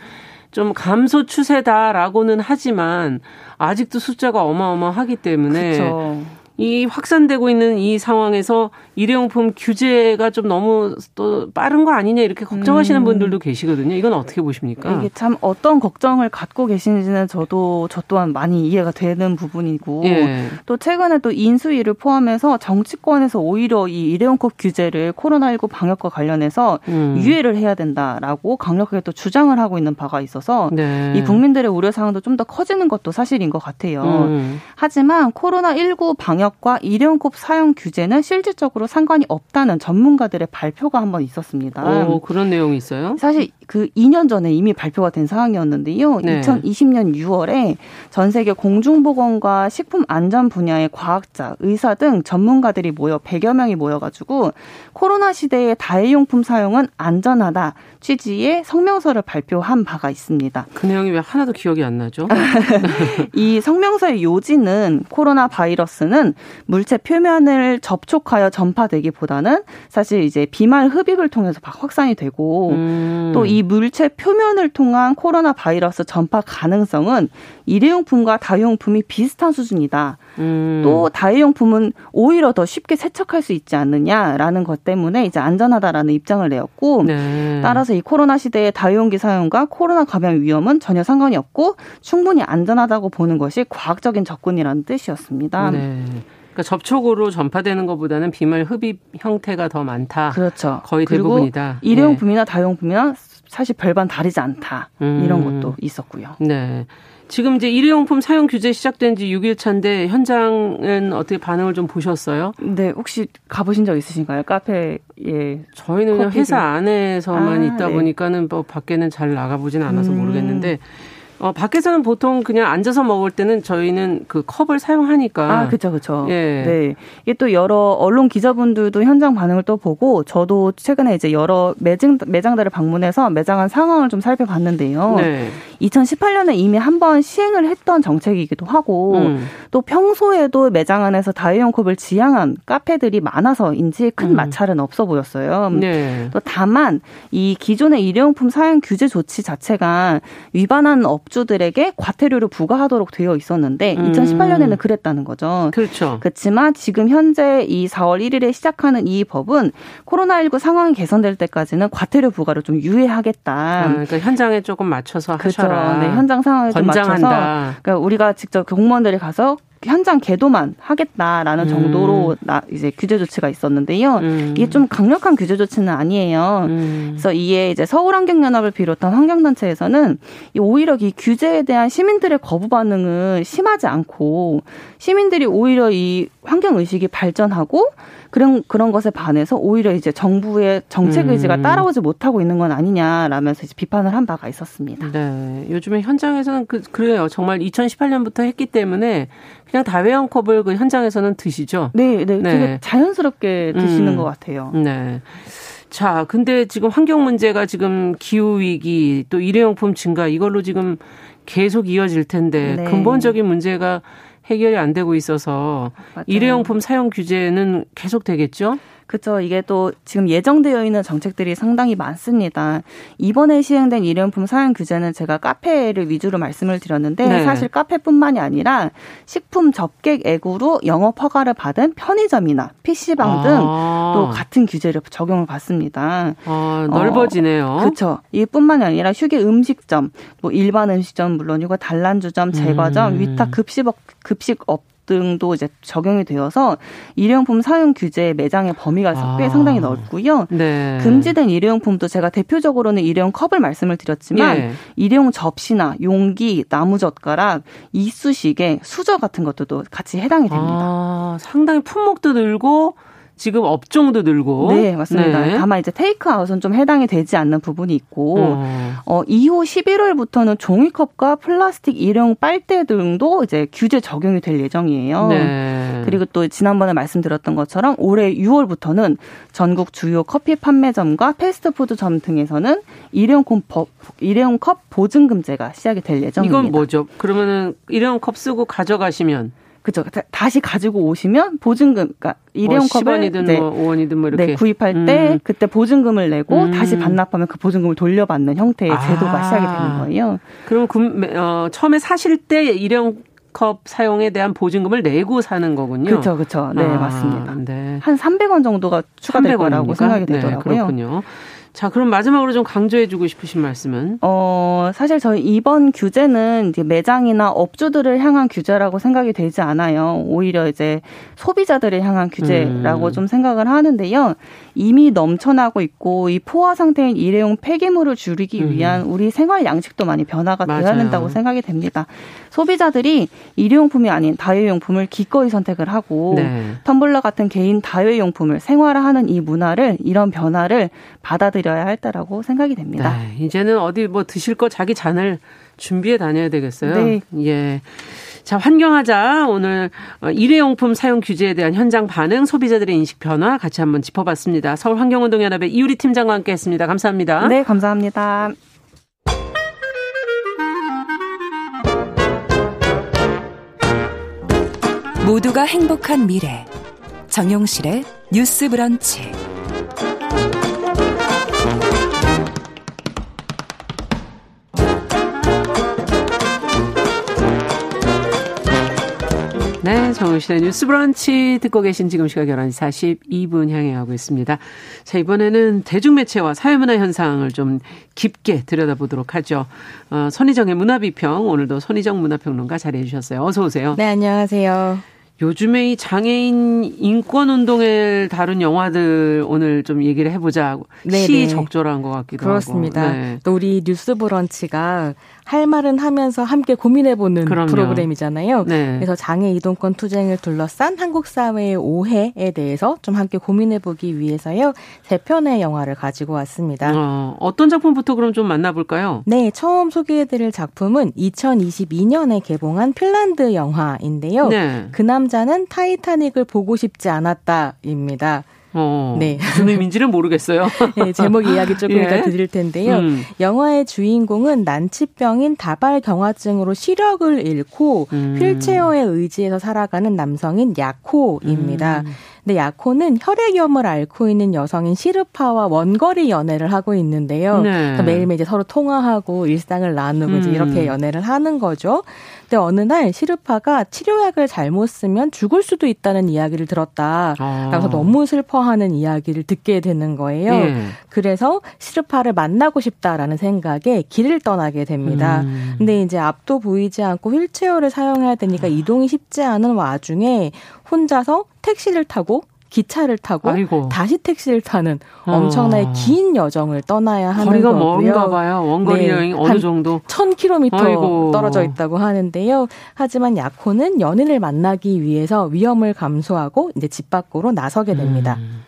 좀 감소 추세다라고는 하지만 아직도 숫자가 어마어마하기 때문에 그쵸. 이 확산되고 있는 이 상황에서 일회용품 규제가 좀 너무 또 빠른 거 아니냐 이렇게 걱정하시는 음. 분들도 계시거든요. 이건 어떻게 보십니까?
이게 참 어떤 걱정을 갖고 계시는지는 저도 저 또한 많이 이해가 되는 부분이고 예. 또 최근에 또 인수위를 포함해서 정치권에서 오히려 이 일회용컵 규제를 코로나19 방역과 관련해서 음. 유예를 해야 된다라고 강력하게 또 주장을 하고 있는 바가 있어서 네. 이 국민들의 우려 사항도 좀 더 커지는 것도 사실인 것 같아요. 음. 하지만 코로나19 방역 과 일회용컵 사용 규제는 실질적으로 상관이 없다는 전문가들의 발표가 한번 있었습니다.
오, 그런 내용이 있어요?
사실 그 2년 전에 이미 발표가 된 사항이었는데요. 네. 2020년 6월에 전 세계 공중보건과 식품 안전 분야의 과학자, 의사 등 전문가들이 모여 100여 명이 모여가지고 코로나 시대의 다회용품 사용은 안전하다 취지의 성명서를 발표한 바가 있습니다.
그 내용이 왜 하나도 기억이 안 나죠?
이 성명서의 요지는 코로나 바이러스는 물체 표면을 접촉하여 전파되기보다는 사실 이제 비말 흡입을 통해서 확산이 되고 음. 또이 물체 표면을 통한 코로나 바이러스 전파 가능성은 일회용품과 다회용품이 비슷한 수준이다. 음. 또 다회용품은 오히려 더 쉽게 세척할 수 있지 않느냐라는 것 때문에 이제 안전하다라는 입장을 내었고 네. 따라서 이 코로나 시대의 다회용기 사용과 코로나 감염 위험은 전혀 상관이 없고 충분히 안전하다고 보는 것이 과학적인 접근이라는 뜻이었습니다. 네.
그러니까 접촉으로 전파되는 것보다는 비말 흡입 형태가 더 많다.
그렇죠.
거의 대부분이다.
일회용품이나 네. 다용품이나 사실 별반 다르지 않다. 음. 이런 것도 있었고요.
네. 지금 이제 일회용품 사용 규제 시작된 지 6일 차인데 현장은 어떻게 반응을 좀 보셨어요?
네, 혹시 가보신 적 있으신가요? 카페에
저희는 회사 안에서만 아, 있다 네. 보니까는 뭐 밖에는 잘 나가보진 않아서 음. 모르겠는데 어, 밖에서는 보통 그냥 앉아서 먹을 때는 저희는 그 컵을 사용하니까.
아, 그쵸, 그쵸. 예. 네. 이게 또 여러 언론 기자분들도 현장 반응을 또 보고 저도 최근에 이제 여러 매장, 매장들을 방문해서 매장 안 상황을 좀 살펴봤는데요. 네. 2018년에 이미 한 번 시행을 했던 정책이기도 하고 음. 또 평소에도 매장 안에서 다회용 컵을 지향한 카페들이 많아서인지 큰 음. 마찰은 없어 보였어요. 네. 또 다만 이 기존의 일회용품 사용 규제 조치 자체가 위반한 업 업주들에게 과태료를 부과하도록 되어 있었는데 음. 2018년에는 그랬다는 거죠.
그렇죠.
그렇지만 지금 현재 이 4월 1일에 시작하는 이 법은 코로나19 상황이 개선될 때까지는 과태료 부과를 좀 유예하겠다. 아,
그러니까 현장에 조금 맞춰서 그렇죠. 하셔라.
네, 현장 상황에 좀 맞춰서 그러니까 우리가 직접 공무원들이 가서 현장 계도만 하겠다라는 음. 정도로 나 이제 규제 조치가 있었는데요. 음. 이게 좀 강력한 규제 조치는 아니에요. 음. 그래서 이에 이제 서울환경연합을 비롯한 환경단체에서는 오히려 이 규제에 대한 시민들의 거부 반응은 심하지 않고 시민들이 오히려 이 환경 의식이 발전하고 그런 그런 것에 반해서 오히려 이제 정부의 정책 의지가 음. 따라오지 못하고 있는 건 아니냐라면서 이제 비판을 한 바가 있었습니다.
네, 요즘에 현장에서는 그, 그래요. 정말 2018년부터 했기 때문에 그냥 다회용 컵을 그 현장에서는 드시죠.
네, 네, 네. 되게 자연스럽게 드시는 음. 것 같아요.
네. 자, 근데 지금 환경 문제가 지금 기후 위기 또 일회용품 증가 이걸로 지금 계속 이어질 텐데 네. 근본적인 문제가 해결이 안 되고 있어서 맞아요. 일회용품 사용 규제는 계속 되겠죠?
그렇죠. 이게 또 지금 예정되어 있는 정책들이 상당히 많습니다. 이번에 시행된 일회용품 사용 규제는 제가 카페를 위주로 말씀을 드렸는데 네. 사실 카페뿐만이 아니라 식품 접객 액으로 영업 허가를 받은 편의점이나 PC방 등또 아. 같은 규제를 적용을 받습니다.
아, 넓어지네요.
어, 그렇죠. 이뿐만이 아니라 휴게 음식점, 뭐 일반 음식점 물론이고 단란주점, 제과점, 음. 위탁 급식업 급식업 등도 이제 적용이 되어서 일회용품 사용 규제 매장의 범위가 아. 꽤 상당히 넓고요. 네. 금지된 일회용품도 제가 대표적으로는 일회용 컵을 말씀을 드렸지만 예. 일회용 접시나 용기, 나무 젓가락, 이쑤시개, 수저 같은 것들도 같이 해당이 됩니다.
아, 상당히 품목도 늘고 지금 업종도 늘고.
네, 맞습니다. 네. 다만 이제 테이크아웃은 좀 해당이 되지 않는 부분이 있고, 어, 어 이후 11월부터는 종이컵과 플라스틱 일회용 빨대 등도 이제 규제 적용이 될 예정이에요. 네. 그리고 또 지난번에 말씀드렸던 것처럼 올해 6월부터는 전국 주요 커피 판매점과 패스트푸드점 등에서는 일회용 컵, 일회용 컵 보증 금제가 시작이 될 예정입니다.
이건 뭐죠? 그러면은 일회용 컵 쓰고 가져가시면
그죠. 다시 가지고 오시면 보증금, 그러니까 일회용 뭐 컵을
10원이든 네. 뭐 5원이든 뭐 이렇게
네, 구입할 음. 때 그때 보증금을 내고 음. 다시 반납하면 그 보증금을 돌려받는 형태의 아. 제도가 시작이 되는 거예요.
그럼 금, 어, 처음에 사실 때 일회용 컵 사용에 대한 보증금을 내고 사는 거군요.
그렇죠, 그렇죠. 네, 아, 맞습니다. 네. 한 300원 정도가 추가될 300원입니까? 거라고 생각이 네, 되더라고요.
네, 그렇군요. 자, 그럼 마지막으로 좀 강조해주고 싶으신 말씀은?
어, 사실 저희 이번 규제는 이제 매장이나 업주들을 향한 규제라고 생각이 되지 않아요. 오히려 이제 소비자들을 향한 규제라고 음. 좀 생각을 하는데요. 이미 넘쳐나고 있고 이 포화 상태인 일회용 폐기물을 줄이기 음. 위한 우리 생활 양식도 많이 변화가. 되어야 된다고 생각이 됩니다. 소비자들이 일회용품이 아닌 다회용품을 기꺼이 선택을 하고 네. 텀블러 같은 개인 다회용품을 생활화하는 이 문화를 이런 변화를 받아들 여야 할 때라고 생각이 됩니다.
네. 이제는 어디 뭐 드실 거 자기 잔을 준비해 다녀야 되겠어요. 네. 예. 자, 환경하자. 오늘 어, 일회용품 사용 규제에 대한 현장 반응, 소비자들의 인식 변화 같이 한번 짚어봤습니다. 서울환경운동연합의 이유리 팀장과 함께 했습니다. 감사합니다.
네, 감사합니다.
모두가 행복한 미래 정용실의 뉴스 브런치
네, 정용실의 뉴스 브런치 듣고 계신 지금 시각 11시 42분 향해 가고 있습니다. 자, 이번에는 대중매체와 사회문화 현상을 좀 깊게 들여다보도록 하죠. 어, 손희정의 문화비평, 오늘도 손희정 문화평론가 자리해 주셨어요. 어서 오세요.
네, 안녕하세요.
요즘에 이 장애인 인권 운동을 다룬 영화들 오늘 좀 얘기를 해보자. 네네. 시 적절한 것 같기도
그렇습니다.
하고.
그렇습니다. 네. 또 우리 뉴스 브런치가 할 말은 하면서 함께 고민해보는 그럼요. 프로그램이잖아요. 네. 그래서 장애 이동권 투쟁을 둘러싼 한국 사회의 오해에 대해서 좀 함께 고민해보기 위해서요. 세 편의 영화를 가지고 왔습니다.
어, 어떤 작품부터 그럼 좀 만나볼까요?
네, 처음 소개해드릴 작품은 2022년에 개봉한 핀란드 영화인데요. 네. 그 남자는 타이타닉을 보고 싶지 않았다입니다.
어, 네. 무슨 의미인지는 모르겠어요.
네, 제목 이야기 조금 예. 이따 드릴 텐데요. 음. 영화의 주인공은 난치병인 다발경화증으로 시력을 잃고 음. 휠체어에 의지해서 살아가는 남성인 야코입니다. 음. 근데 야코는 혈액염을 앓고 있는 여성인 시르파와 원거리 연애를 하고 있는데요. 네. 매일매일 이제 서로 통화하고 일상을 나누고 음. 이제 이렇게 연애를 하는 거죠. 근데 어느 날 시르파가 치료약을 잘못 쓰면 죽을 수도 있다는 이야기를 들었다. 아. 라서 너무 슬퍼하는 이야기를 듣게 되는 거예요. 네. 그래서 시르파를 만나고 싶다라는 생각에 길을 떠나게 됩니다. 음. 근데 이제 앞도 보이지 않고 휠체어를 사용해야 되니까 이동이 쉽지 않은 와중에 혼자서 택시를 타고 기차를 타고 아이고. 다시 택시를 타는 엄청나게 어. 긴 여정을 떠나야 하는 거리가 거고요.
먼가 봐요. 원거리 네, 여행 어느 정도?
1000km 떨어져 있다고 하는데요. 하지만 야코는 연인을 만나기 위해서 위험을 감수하고 이제 집 밖으로 나서게 됩니다. 음.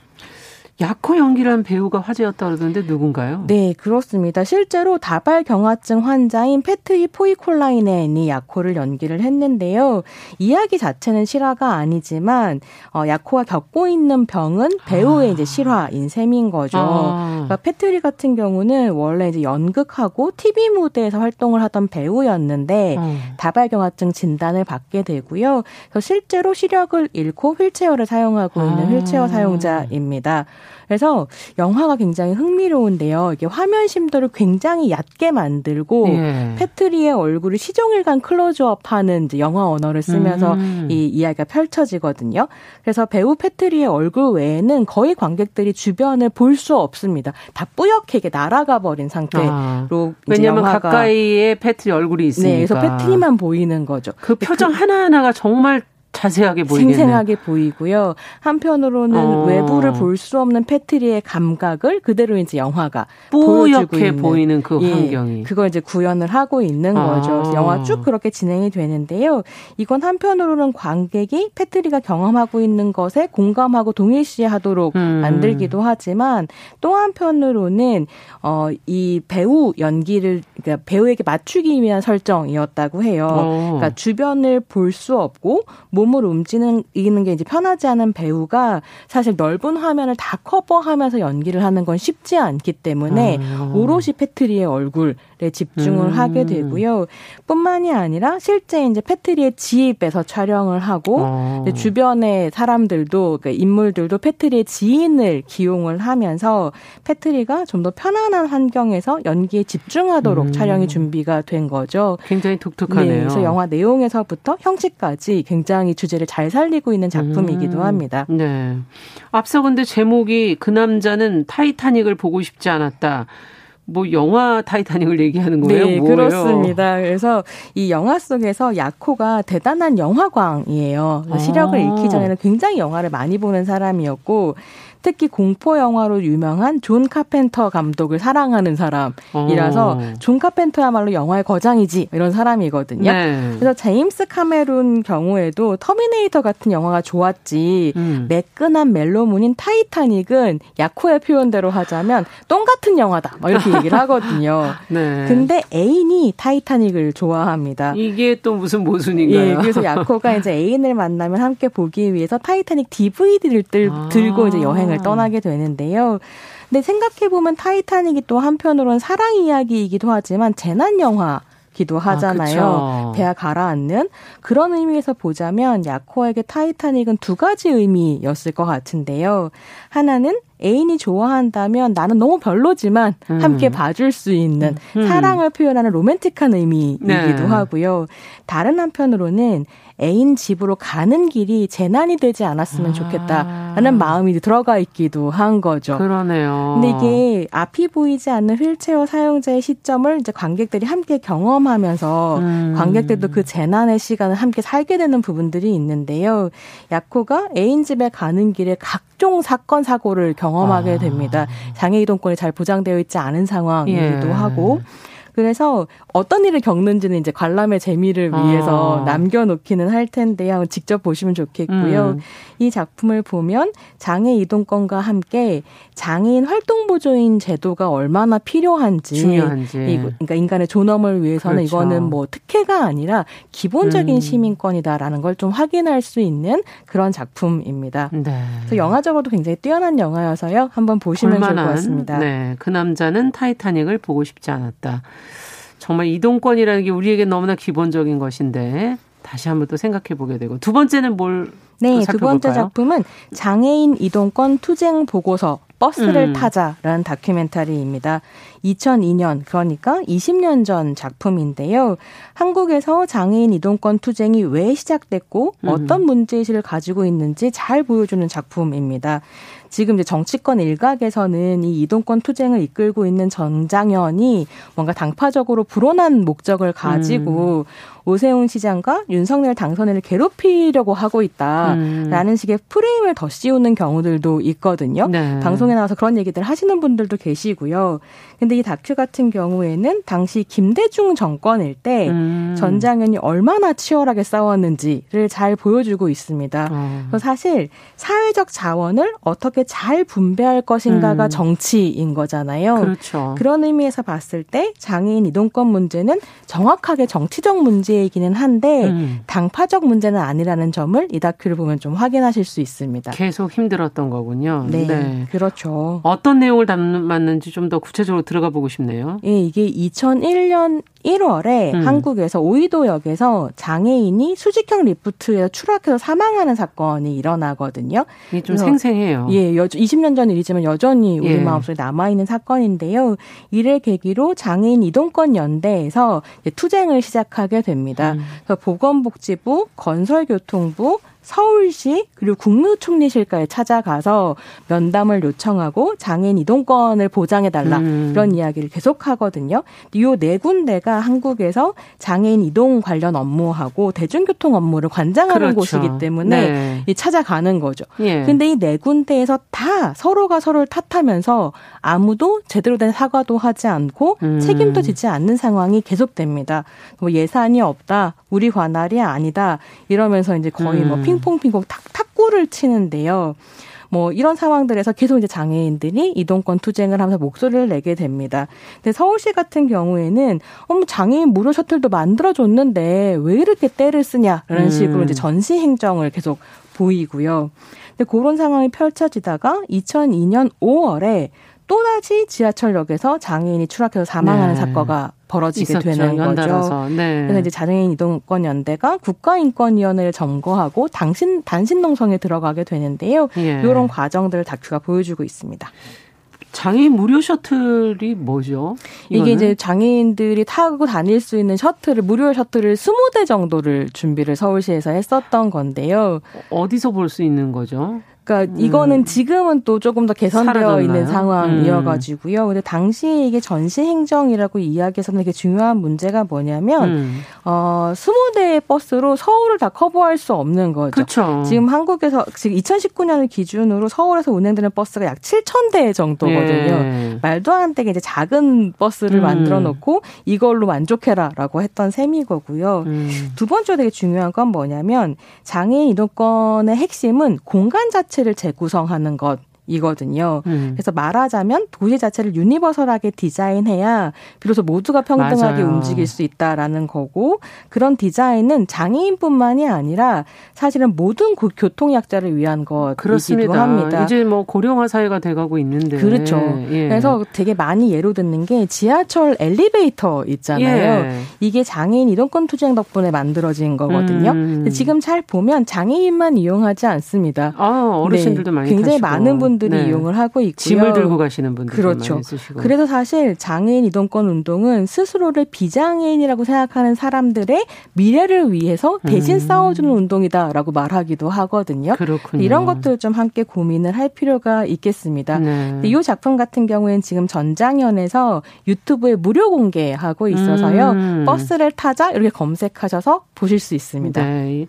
약호 연기라는 배우가 화제였다 그러던데 누군가요?
네, 그렇습니다. 실제로 다발 경화증 환자인 페트리 포이콜라이넨이 야코를 연기를 했는데요. 이야기 자체는 실화가 아니지만 어, 야코가 겪고 있는 병은 배우의 아. 이제 실화인 셈인 거죠. 아. 그러니까 페트리 같은 경우는 원래 이제 연극하고 TV 무대에서 활동을 하던 배우였는데 아. 다발 경화증 진단을 받게 되고요. 그래서 실제로 시력을 잃고 휠체어를 사용하고 있는 아. 휠체어 사용자입니다. 그래서 영화가 굉장히 흥미로운데요. 이게 화면 심도를 굉장히 얕게 만들고 예. 페트리의 얼굴을 시종일관 클로즈업하는 이제 영화 언어를 쓰면서 음. 이 이야기가 펼쳐지거든요. 그래서 배우 패트리의 얼굴 외에는 거의 관객들이 주변을 볼 수 없습니다. 다 뿌옇게 날아가 버린 상태로 아.
왜냐하면 가까이에 패트리 얼굴이 있으니까.
네, 그래서 패트리만 보이는 거죠.
그 표정 그, 하나 하나가 정말 자세하게 보이겠네.
생생하게 보이고요. 한편으로는 어. 외부를 볼 수 없는 패트리의 감각을 그대로 이제 영화가 보여주고 있는
보이는 그 예, 환경이
그걸 이제 구현을 하고 있는 아. 거죠. 영화 쭉 그렇게 진행이 되는데요. 이건 한편으로는 관객이 패트리가 경험하고 있는 것에 공감하고 동일시하도록 음. 만들기도 하지만 또 한편으로는 어, 이 배우 연기를 그러니까 배우에게 맞추기 위한 설정이었다고 해요. 어. 그러니까 주변을 볼 수 없고 몸 몸을 움직이는 게 이제 편하지 않은 배우가 사실 넓은 화면을 다 커버하면서 연기를 하는 건 쉽지 않기 때문에 아. 오롯이 패트리의 얼굴에 집중을 음. 하게 되고요. 뿐만이 아니라 실제 이제 패트리의 집에서 촬영을 하고 아. 주변의 사람들도 그러니까 인물들도 패트리의 지인을 기용을 하면서 패트리가 좀 더 편안한 환경에서 연기에 집중하도록 음. 촬영이 준비가 된 거죠.
굉장히 독특하네요. 네,
그래서 영화 내용에서부터 형식까지 굉장히 주제를 잘 살리고 있는 작품이기도 음. 합니다.
네. 앞서 근데 제목이 그 남자는 타이타닉을 보고 싶지 않았다. 뭐 영화 타이타닉을 얘기하는 거예요?
네, 뭐예요? 그렇습니다. 그래서 이 영화 속에서 야코가 대단한 영화광이에요. 시력을 아. 잃기 전에는 굉장히 영화를 많이 보는 사람이었고 특히 공포 영화로 유명한 존 카펜터 감독을 사랑하는 사람이라서 어. 존 카펜터야말로 영화의 거장이지 이런 사람이거든요. 네. 그래서 제임스 카메론 경우에도 터미네이터 같은 영화가 좋았지 음. 매끈한 멜로물인 타이타닉은 야코의 표현대로 하자면 똥 같은 영화다. 뭐 이렇게 얘기를 하거든요. 네. 근데 애인이 타이타닉을 좋아합니다.
이게 또 무슨 모순인가요?
예, 그래서 야코가 이제 애인을 만나면 함께 보기 위해서 타이타닉 DVD를 들, 아. 들고 이제 여행 여행을 음. 떠나게 되는데요. 근데 생각해보면 타이타닉이 또 한편으로는 사랑 이야기이기도 하지만 재난 영화기도 아, 하잖아요. 아, 배가 가라앉는 그런 의미에서 보자면 야코에게 타이타닉은 두 가지 의미였을 것 같은데요. 하나는 애인이 좋아한다면 나는 너무 별로지만 음. 함께 봐줄 수 있는 음. 사랑을 표현하는 로맨틱한 의미이기도 네. 하고요. 다른 한편으로는 애인 집으로 가는 길이 재난이 되지 않았으면 아. 좋겠다라는 마음이 들어가 있기도 한 거죠.
그러네요.
근데 이게 앞이 보이지 않는 휠체어 사용자의 시점을 이제 관객들이 함께 경험하면서 음. 관객들도 그 재난의 시간을 함께 살게 되는 부분들이 있는데요. 야코가 애인 집에 가는 길에 각종 사건 사고를 경험하게 아. 됩니다. 장애 이동권이 잘 보장되어 있지 않은 상황이기도 예. 하고 그래서 어떤 일을 겪는지는 이제 관람의 재미를 위해서 아. 남겨놓기는 할 텐데요. 직접 보시면 좋겠고요. 음. 이 작품을 보면 장애 이동권과 함께 장애인 활동 보조인 제도가 얼마나 필요한지,
중요한지.
그러니까 인간의 존엄을 위해서는 그렇죠. 이거는 뭐 특혜가 아니라 기본적인 음. 시민권이다라는 걸 좀 확인할 수 있는 그런 작품입니다. 네. 그래서 영화적으로도 굉장히 뛰어난 영화여서요. 한번 보시면 볼만한, 좋을 것 같습니다.
네, 그 남자는 타이타닉을 보고 싶지 않았다. 정말 이동권이라는 게 우리에게 너무나 기본적인 것인데 다시 한번 또 생각해 보게 되고 두 번째는 뭘
네, 두 번째 작품은 장애인 이동권 투쟁 보고서 버스를 음. 타자라는 다큐멘터리입니다. 2002년 그러니까 20년 전 작품인데요. 한국에서 장애인 이동권 투쟁이 왜 시작됐고 음. 어떤 문제의식을 가지고 있는지 잘 보여주는 작품입니다. 지금 이제 정치권 일각에서는 이 이동권 투쟁을 이끌고 있는 전장현이 뭔가 당파적으로 불온한 목적을 가지고 음. 오세훈 시장과 윤석열 당선인을 괴롭히려고 하고 있다라는 음. 식의 프레임을 더 씌우는 경우들도 있거든요. 네. 방송에 나와서 그런 얘기들 하시는 분들도 계시고요. 근데 이 다큐 같은 경우에는 당시 김대중 정권일 때 음. 전장현이 얼마나 치열하게 싸웠는지를 잘 보여주고 있습니다. 어. 그래서 사실 사회적 자원을 어떻게 잘 분배할 것인가가 음. 정치인 거잖아요.
그렇죠.
그런 의미에서 봤을 때 장애인 이동권 문제는 정확하게 정치적 문제 이기는 한데 음. 당파적 문제는 아니라는 점을 이 다큐를 보면 좀 확인하실 수 있습니다.
계속 힘들었던 거군요.
네, 네. 그렇죠.
어떤 내용을 담았는지 좀 더 구체적으로 들어가 보고 싶네요.
예, 이게 2001년 1월에 음. 한국에서 오이도역에서 장애인이 수직형 리프트에 추락해서 사망하는 사건이 일어나거든요.
이게 좀 생생해요.
예, 여, 20년 전 일이지만 여전히 우리 예. 마음속에 남아있는 사건인데요. 이를 계기로 장애인 이동권 연대에서 투쟁을 시작하게 됩니다. 음. 그래서 보건복지부, 건설교통부, 서울시 그리고 국무총리실까에 찾아가서 면담을 요청하고 장애인 이동권을 보장해 달라 음. 이런 이야기를 계속 하거든요. 이 네 군데가 한국에서 장애인 이동 관련 업무하고 대중교통 업무를 관장하는 그렇죠. 곳이기 때문에 네. 찾아가는 거죠. 예. 근데 이 네 군데에서 다 서로가 서로를 탓하면서 아무도 제대로 된 사과도 하지 않고 음. 책임도 지지 않는 상황이 계속됩니다. 뭐 예산이 없다, 우리 관할이 아니다 이러면서 이제 거의 뭐 음. 뭐 핑퐁핑퐁 탁, 탁구를 치는데요. 뭐 이런 상황들에서 계속 이제 장애인들이 이동권 투쟁을 하면서 목소리를 내게 됩니다. 근데 서울시 같은 경우에는 어머 장애인 무료 셔틀도 만들어 줬는데 왜 이렇게 때를 쓰냐라는 음. 식으로 이제 전시 행정을 계속 보이고요. 근데 그런 상황이 펼쳐지다가 2002년 5월에 또다시 지하철역에서 장애인이 추락해서 사망하는 네. 사건가 벌어지게 있었죠. 되는 거죠. 네. 그래서 이제 장애인 이동권 연대가 국가인권위원회를 점거하고 당신 단신 농성에 들어가게 되는데요. 예. 이런 과정들을 다큐가 보여주고 있습니다.
장애인 무료 셔틀이 뭐죠?
이거는? 이게 이제 장애인들이 타고 다닐 수 있는 셔틀을 무료 셔틀을 20대 정도를 준비를 서울시에서 했었던 건데요.
어디서 볼 수 있는 거죠?
그러니까 음. 이거는 지금은 또 조금 더 개선되어 사라졌나요? 있는 상황이어가지고요. 음. 근데 당시에 이게 전시 행정이라고 이야기해서는 이게 중요한 문제가 뭐냐면 음. 어 스무 대의 버스로 서울을 다 커버할 수 없는 거죠.
그쵸.
지금 한국에서 지금 2019년을 기준으로 서울에서 운행되는 버스가 약 7천 대 정도거든요. 예. 말도 안 되게 이제 작은 버스를 음. 만들어 놓고 이걸로 만족해라라고 했던 셈이 거고요. 음. 두 번째로 되게 중요한 건 뭐냐면 장애인 이동권의 핵심은 공간 자체 자체를 재구성하는 것 이거든요. 음. 그래서 말하자면 도시 자체를 유니버설하게 디자인해야 비로소 모두가 평등하게 맞아요. 움직일 수 있다라는 거고 그런 디자인은 장애인뿐만이 아니라 사실은 모든 교통약자를 위한 것이기도 합니다.
이제 뭐 고령화 사회가 돼가고 있는데
그렇죠. 예. 그래서 되게 많이 예로 듣는 게 지하철 엘리베이터 있잖아요. 예. 이게 장애인 이동권 투쟁 덕분에 만들어진 거거든요. 음. 지금 잘 보면 장애인만 이용하지 않습니다.
아, 어르신들도 네. 많이
굉장히
타시고.
많은 분 분들이 네. 이용을 하고 있고요.
짐을 들고 가시는 분들
그렇죠.
많이 쓰시고.
그래서 사실 장애인 이동권 운동은 스스로를 비장애인이라고 생각하는 사람들의 미래를 위해서 대신 음. 싸워주는 운동이다라고 말하기도 하거든요.
그렇군요.
이런 것들 좀 함께 고민을 할 필요가 있겠습니다. 네. 이 작품 같은 경우에는 지금 전장현에서 유튜브에 무료 공개하고 있어서요. 음. 버스를 타자 이렇게 검색하셔서 보실 수 있습니다.
네.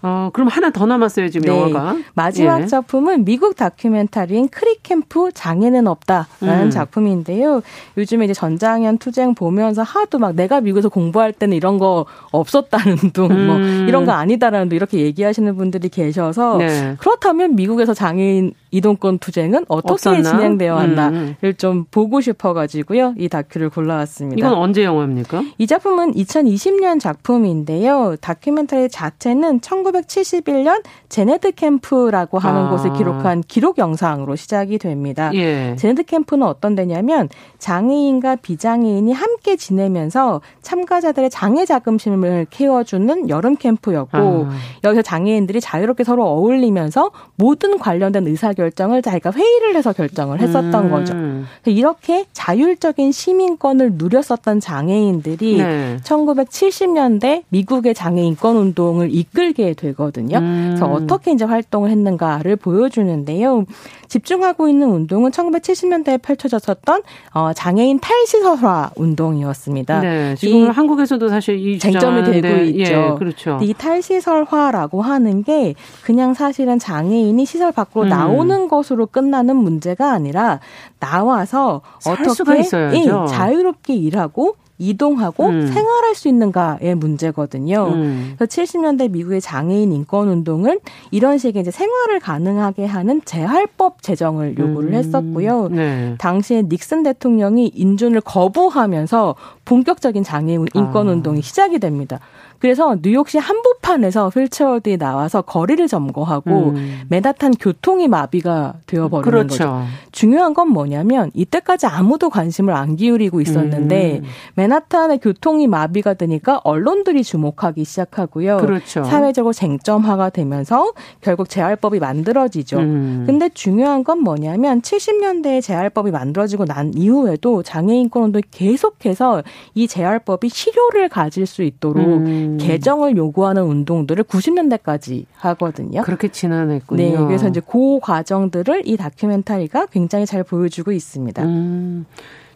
어, 그럼 하나 더 남았어요, 지금 네. 영화가.
마지막 예. 작품은 미국 다큐멘터리인 크리캠프 장애는 없다라는 음. 작품인데요. 요즘에 이제 전장현 투쟁 보면서 하도 막 내가 미국에서 공부할 때는 이런 거 없었다는 둥, 뭐 음. 뭐 이런 거 아니다라는 둥 이렇게 얘기하시는 분들이 계셔서 네. 그렇다면 미국에서 장애인 이동권 투쟁은 어떻게 없었나? 진행되어 왔나를 음. 좀 보고 싶어가지고요. 이 다큐를 골라왔습니다.
이건 언제 영화입니까?
이 작품은 2020년 작품인데요. 다큐멘터리 자체는 1971년 제네드 캠프라고 하는 아. 곳을 기록한 기록 영상으로 시작이 됩니다.
예.
제네드 캠프는 어떤 데냐면 장애인과 비장애인이 함께 지내면서 참가자들의 장애 자금심을 키워주는 여름 캠프였고 아. 여기서 장애인들이 자유롭게 서로 어울리면서 모든 관련된 의사 결정을 자기가 회의를 해서 결정을 했었던 음. 거죠. 이렇게 자율적인 시민권을 누렸었던 장애인들이 네. 1970년대 미국의 장애 인권 운동을 이끌게 되거든요. 음. 그래서 어떻게 이제 활동을 했는가를 보여주는데요. 집중하고 있는 운동은 1970년대에 펼쳐졌었던 어, 장애인 탈시설화 운동이었습니다.
네, 지금 한국에서도 사실 이
쟁점이 되고 네, 있죠.
예, 그렇죠.
이 탈시설화라고 하는 게 그냥 사실은 장애인이 시설 밖으로 음. 나오는 것으로 끝나는 문제가 아니라 나와서 어떻게 예, 자유롭게 일하고 이동하고 음. 생활할 수 있는가의 문제거든요. 음. 그래서 70년대 미국의 장애인 인권 운동은 이런 식의 이제 생활을 가능하게 하는 재활법 제정을 요구를 음. 했었고요. 네. 당시에 닉슨 대통령이 인준을 거부하면서 본격적인 장애인 인권 아. 운동이 시작이 됩니다. 그래서 뉴욕시 한복판에서 휠체어들이 나와서 거리를 점거하고 음. 맨하탄 교통이 마비가 되어버리는 그렇죠. 거죠. 중요한 건 뭐냐면 이때까지 아무도 관심을 안 기울이고 있었는데 음. 맨하탄의 교통이 마비가 되니까 언론들이 주목하기 시작하고요.
그렇죠.
사회적으로 쟁점화가 되면서 결국 재활법이 만들어지죠. 음. 근데 중요한 건 뭐냐면 70년대에 재활법이 만들어지고 난 이후에도 장애인권 운동이 계속해서 이 재활법이 실효를 가질 수 있도록 음. 음. 개정을 요구하는 운동들을 90년대까지 하거든요.
그렇게 지난했군요.
네, 그래서 이제 그 과정들을 이 다큐멘터리가 굉장히 잘 보여주고 있습니다. 음,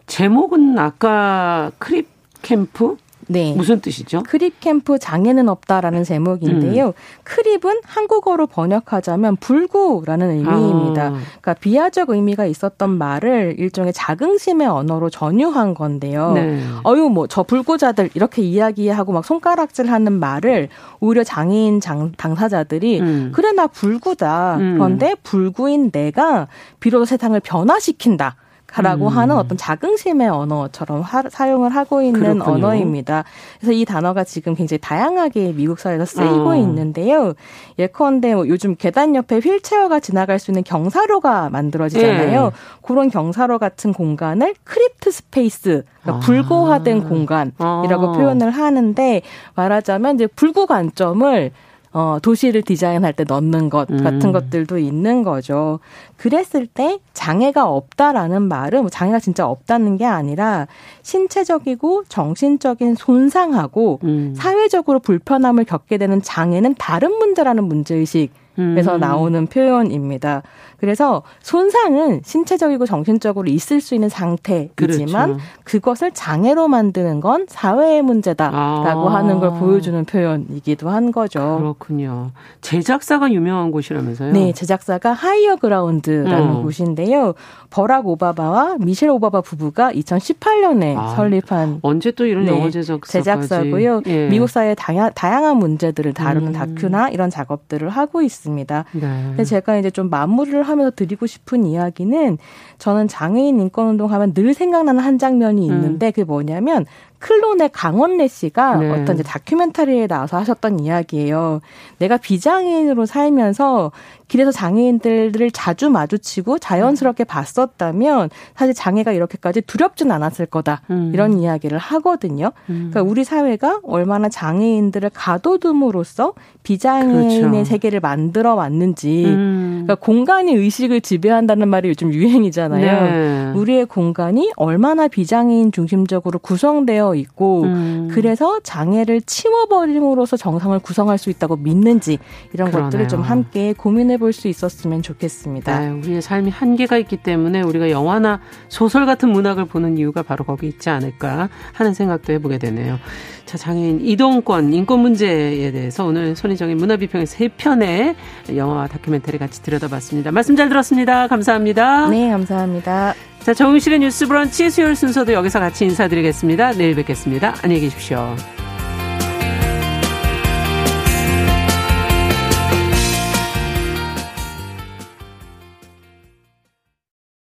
제목은 아까 Crip Camp 네. 무슨 뜻이죠?
Crip Camp 장애는 없다라는 제목인데요. 음. 크립은 한국어로 번역하자면 불구라는 의미입니다. 아. 그러니까 비하적 의미가 있었던 말을 일종의 자긍심의 언어로 전유한 건데요. 네. 어유 뭐 저 불구자들 이렇게 이야기하고 막 손가락질하는 말을 오히려 장애인 장, 당사자들이 음. 그래 나 불구다. 음. 그런데 불구인 내가 비로소 세상을 변화시킨다. 라고 음. 하는 어떤 자긍심의 언어처럼 하, 사용을 하고 있는 그렇군요. 언어입니다. 그래서 이 단어가 지금 굉장히 다양하게 미국 사회에서 쓰이고 어. 있는데요. 예컨대 뭐 요즘 계단 옆에 휠체어가 지나갈 수 있는 경사로가 만들어지잖아요. 예. 그런 경사로 같은 공간을 crip space, 그러니까 아. 불구화된 공간이라고 아. 표현을 하는데 말하자면 이제 불구 관점을 어, 도시를 디자인할 때 넣는 것 같은 음. 것들도 있는 거죠. 그랬을 때 장애가 없다라는 말은 뭐 장애가 진짜 없다는 게 아니라 신체적이고 정신적인 손상하고 음. 사회적으로 불편함을 겪게 되는 장애는 다른 문제라는 문제의식 에서 음. 나오는 표현입니다. 그래서 손상은 신체적이고 정신적으로 있을 수 있는 상태이지만 그렇죠. 그것을 장애로 만드는 건 사회의 문제다라고 아. 하는 걸 보여주는 표현이기도 한 거죠.
그렇군요. 제작사가 유명한 곳이라면서요?
네, 제작사가 하이어 그라운드라는 어. 곳인데요. 버락 오바마와 미셸 오바마 부부가 2018년에 아. 설립한
언제 또 이런 네, 영화 제작사
제작사고요. 예. 미국 사회의 다양, 다양한 문제들을 다루는 음. 다큐나 이런 작업들을 하고 있습니다. 있습니다. 네. 근데 제가 이제 좀 마무리를 하면서 드리고 싶은 이야기는 저는 장애인 인권 운동 하면 늘 생각나는 한 장면이 있는데 음. 그게 뭐냐면 클론의 강원래 씨가 네. 어떤 이제 다큐멘터리에 나와서 하셨던 이야기예요. 내가 비장애인으로 살면서 길에서 장애인들을 자주 마주치고 자연스럽게 봤었다면 사실 장애가 이렇게까지 두렵진 않았을 거다. 음. 이런 이야기를 하거든요. 음. 그러니까 우리 사회가 얼마나 장애인들을 가둬둠으로써 비장애인의 그렇죠. 세계를 만들어 왔는지 음. 그러니까 공간이 의식을 지배한다는 말이 요즘 유행이잖아요. 네. 우리의 공간이 얼마나 비장애인 중심적으로 구성되어 있고 음. 그래서 장애를 치워버림으로써 정상을 구성할 수 있다고 믿는지 이런 그러네요. 것들을 좀 함께 고민해 볼 수 있었으면 좋겠습니다.
네, 우리의 삶이 한계가 있기 때문에 우리가 영화나 소설 같은 문학을 보는 이유가 바로 거기 있지 않을까 하는 생각도 해보게 되네요. 자, 장애인 이동권, 인권 문제에 대해서 오늘 손희정의 문화비평의 세 편의 영화와 다큐멘터리 같이 들여다봤습니다. 말씀 잘 들었습니다. 감사합니다.
네, 감사합니다.
자, 정우실의 뉴스 브런치 수요일 순서도 여기서 같이 인사드리겠습니다. 내일 뵙겠습니다. 안녕히 계십시오.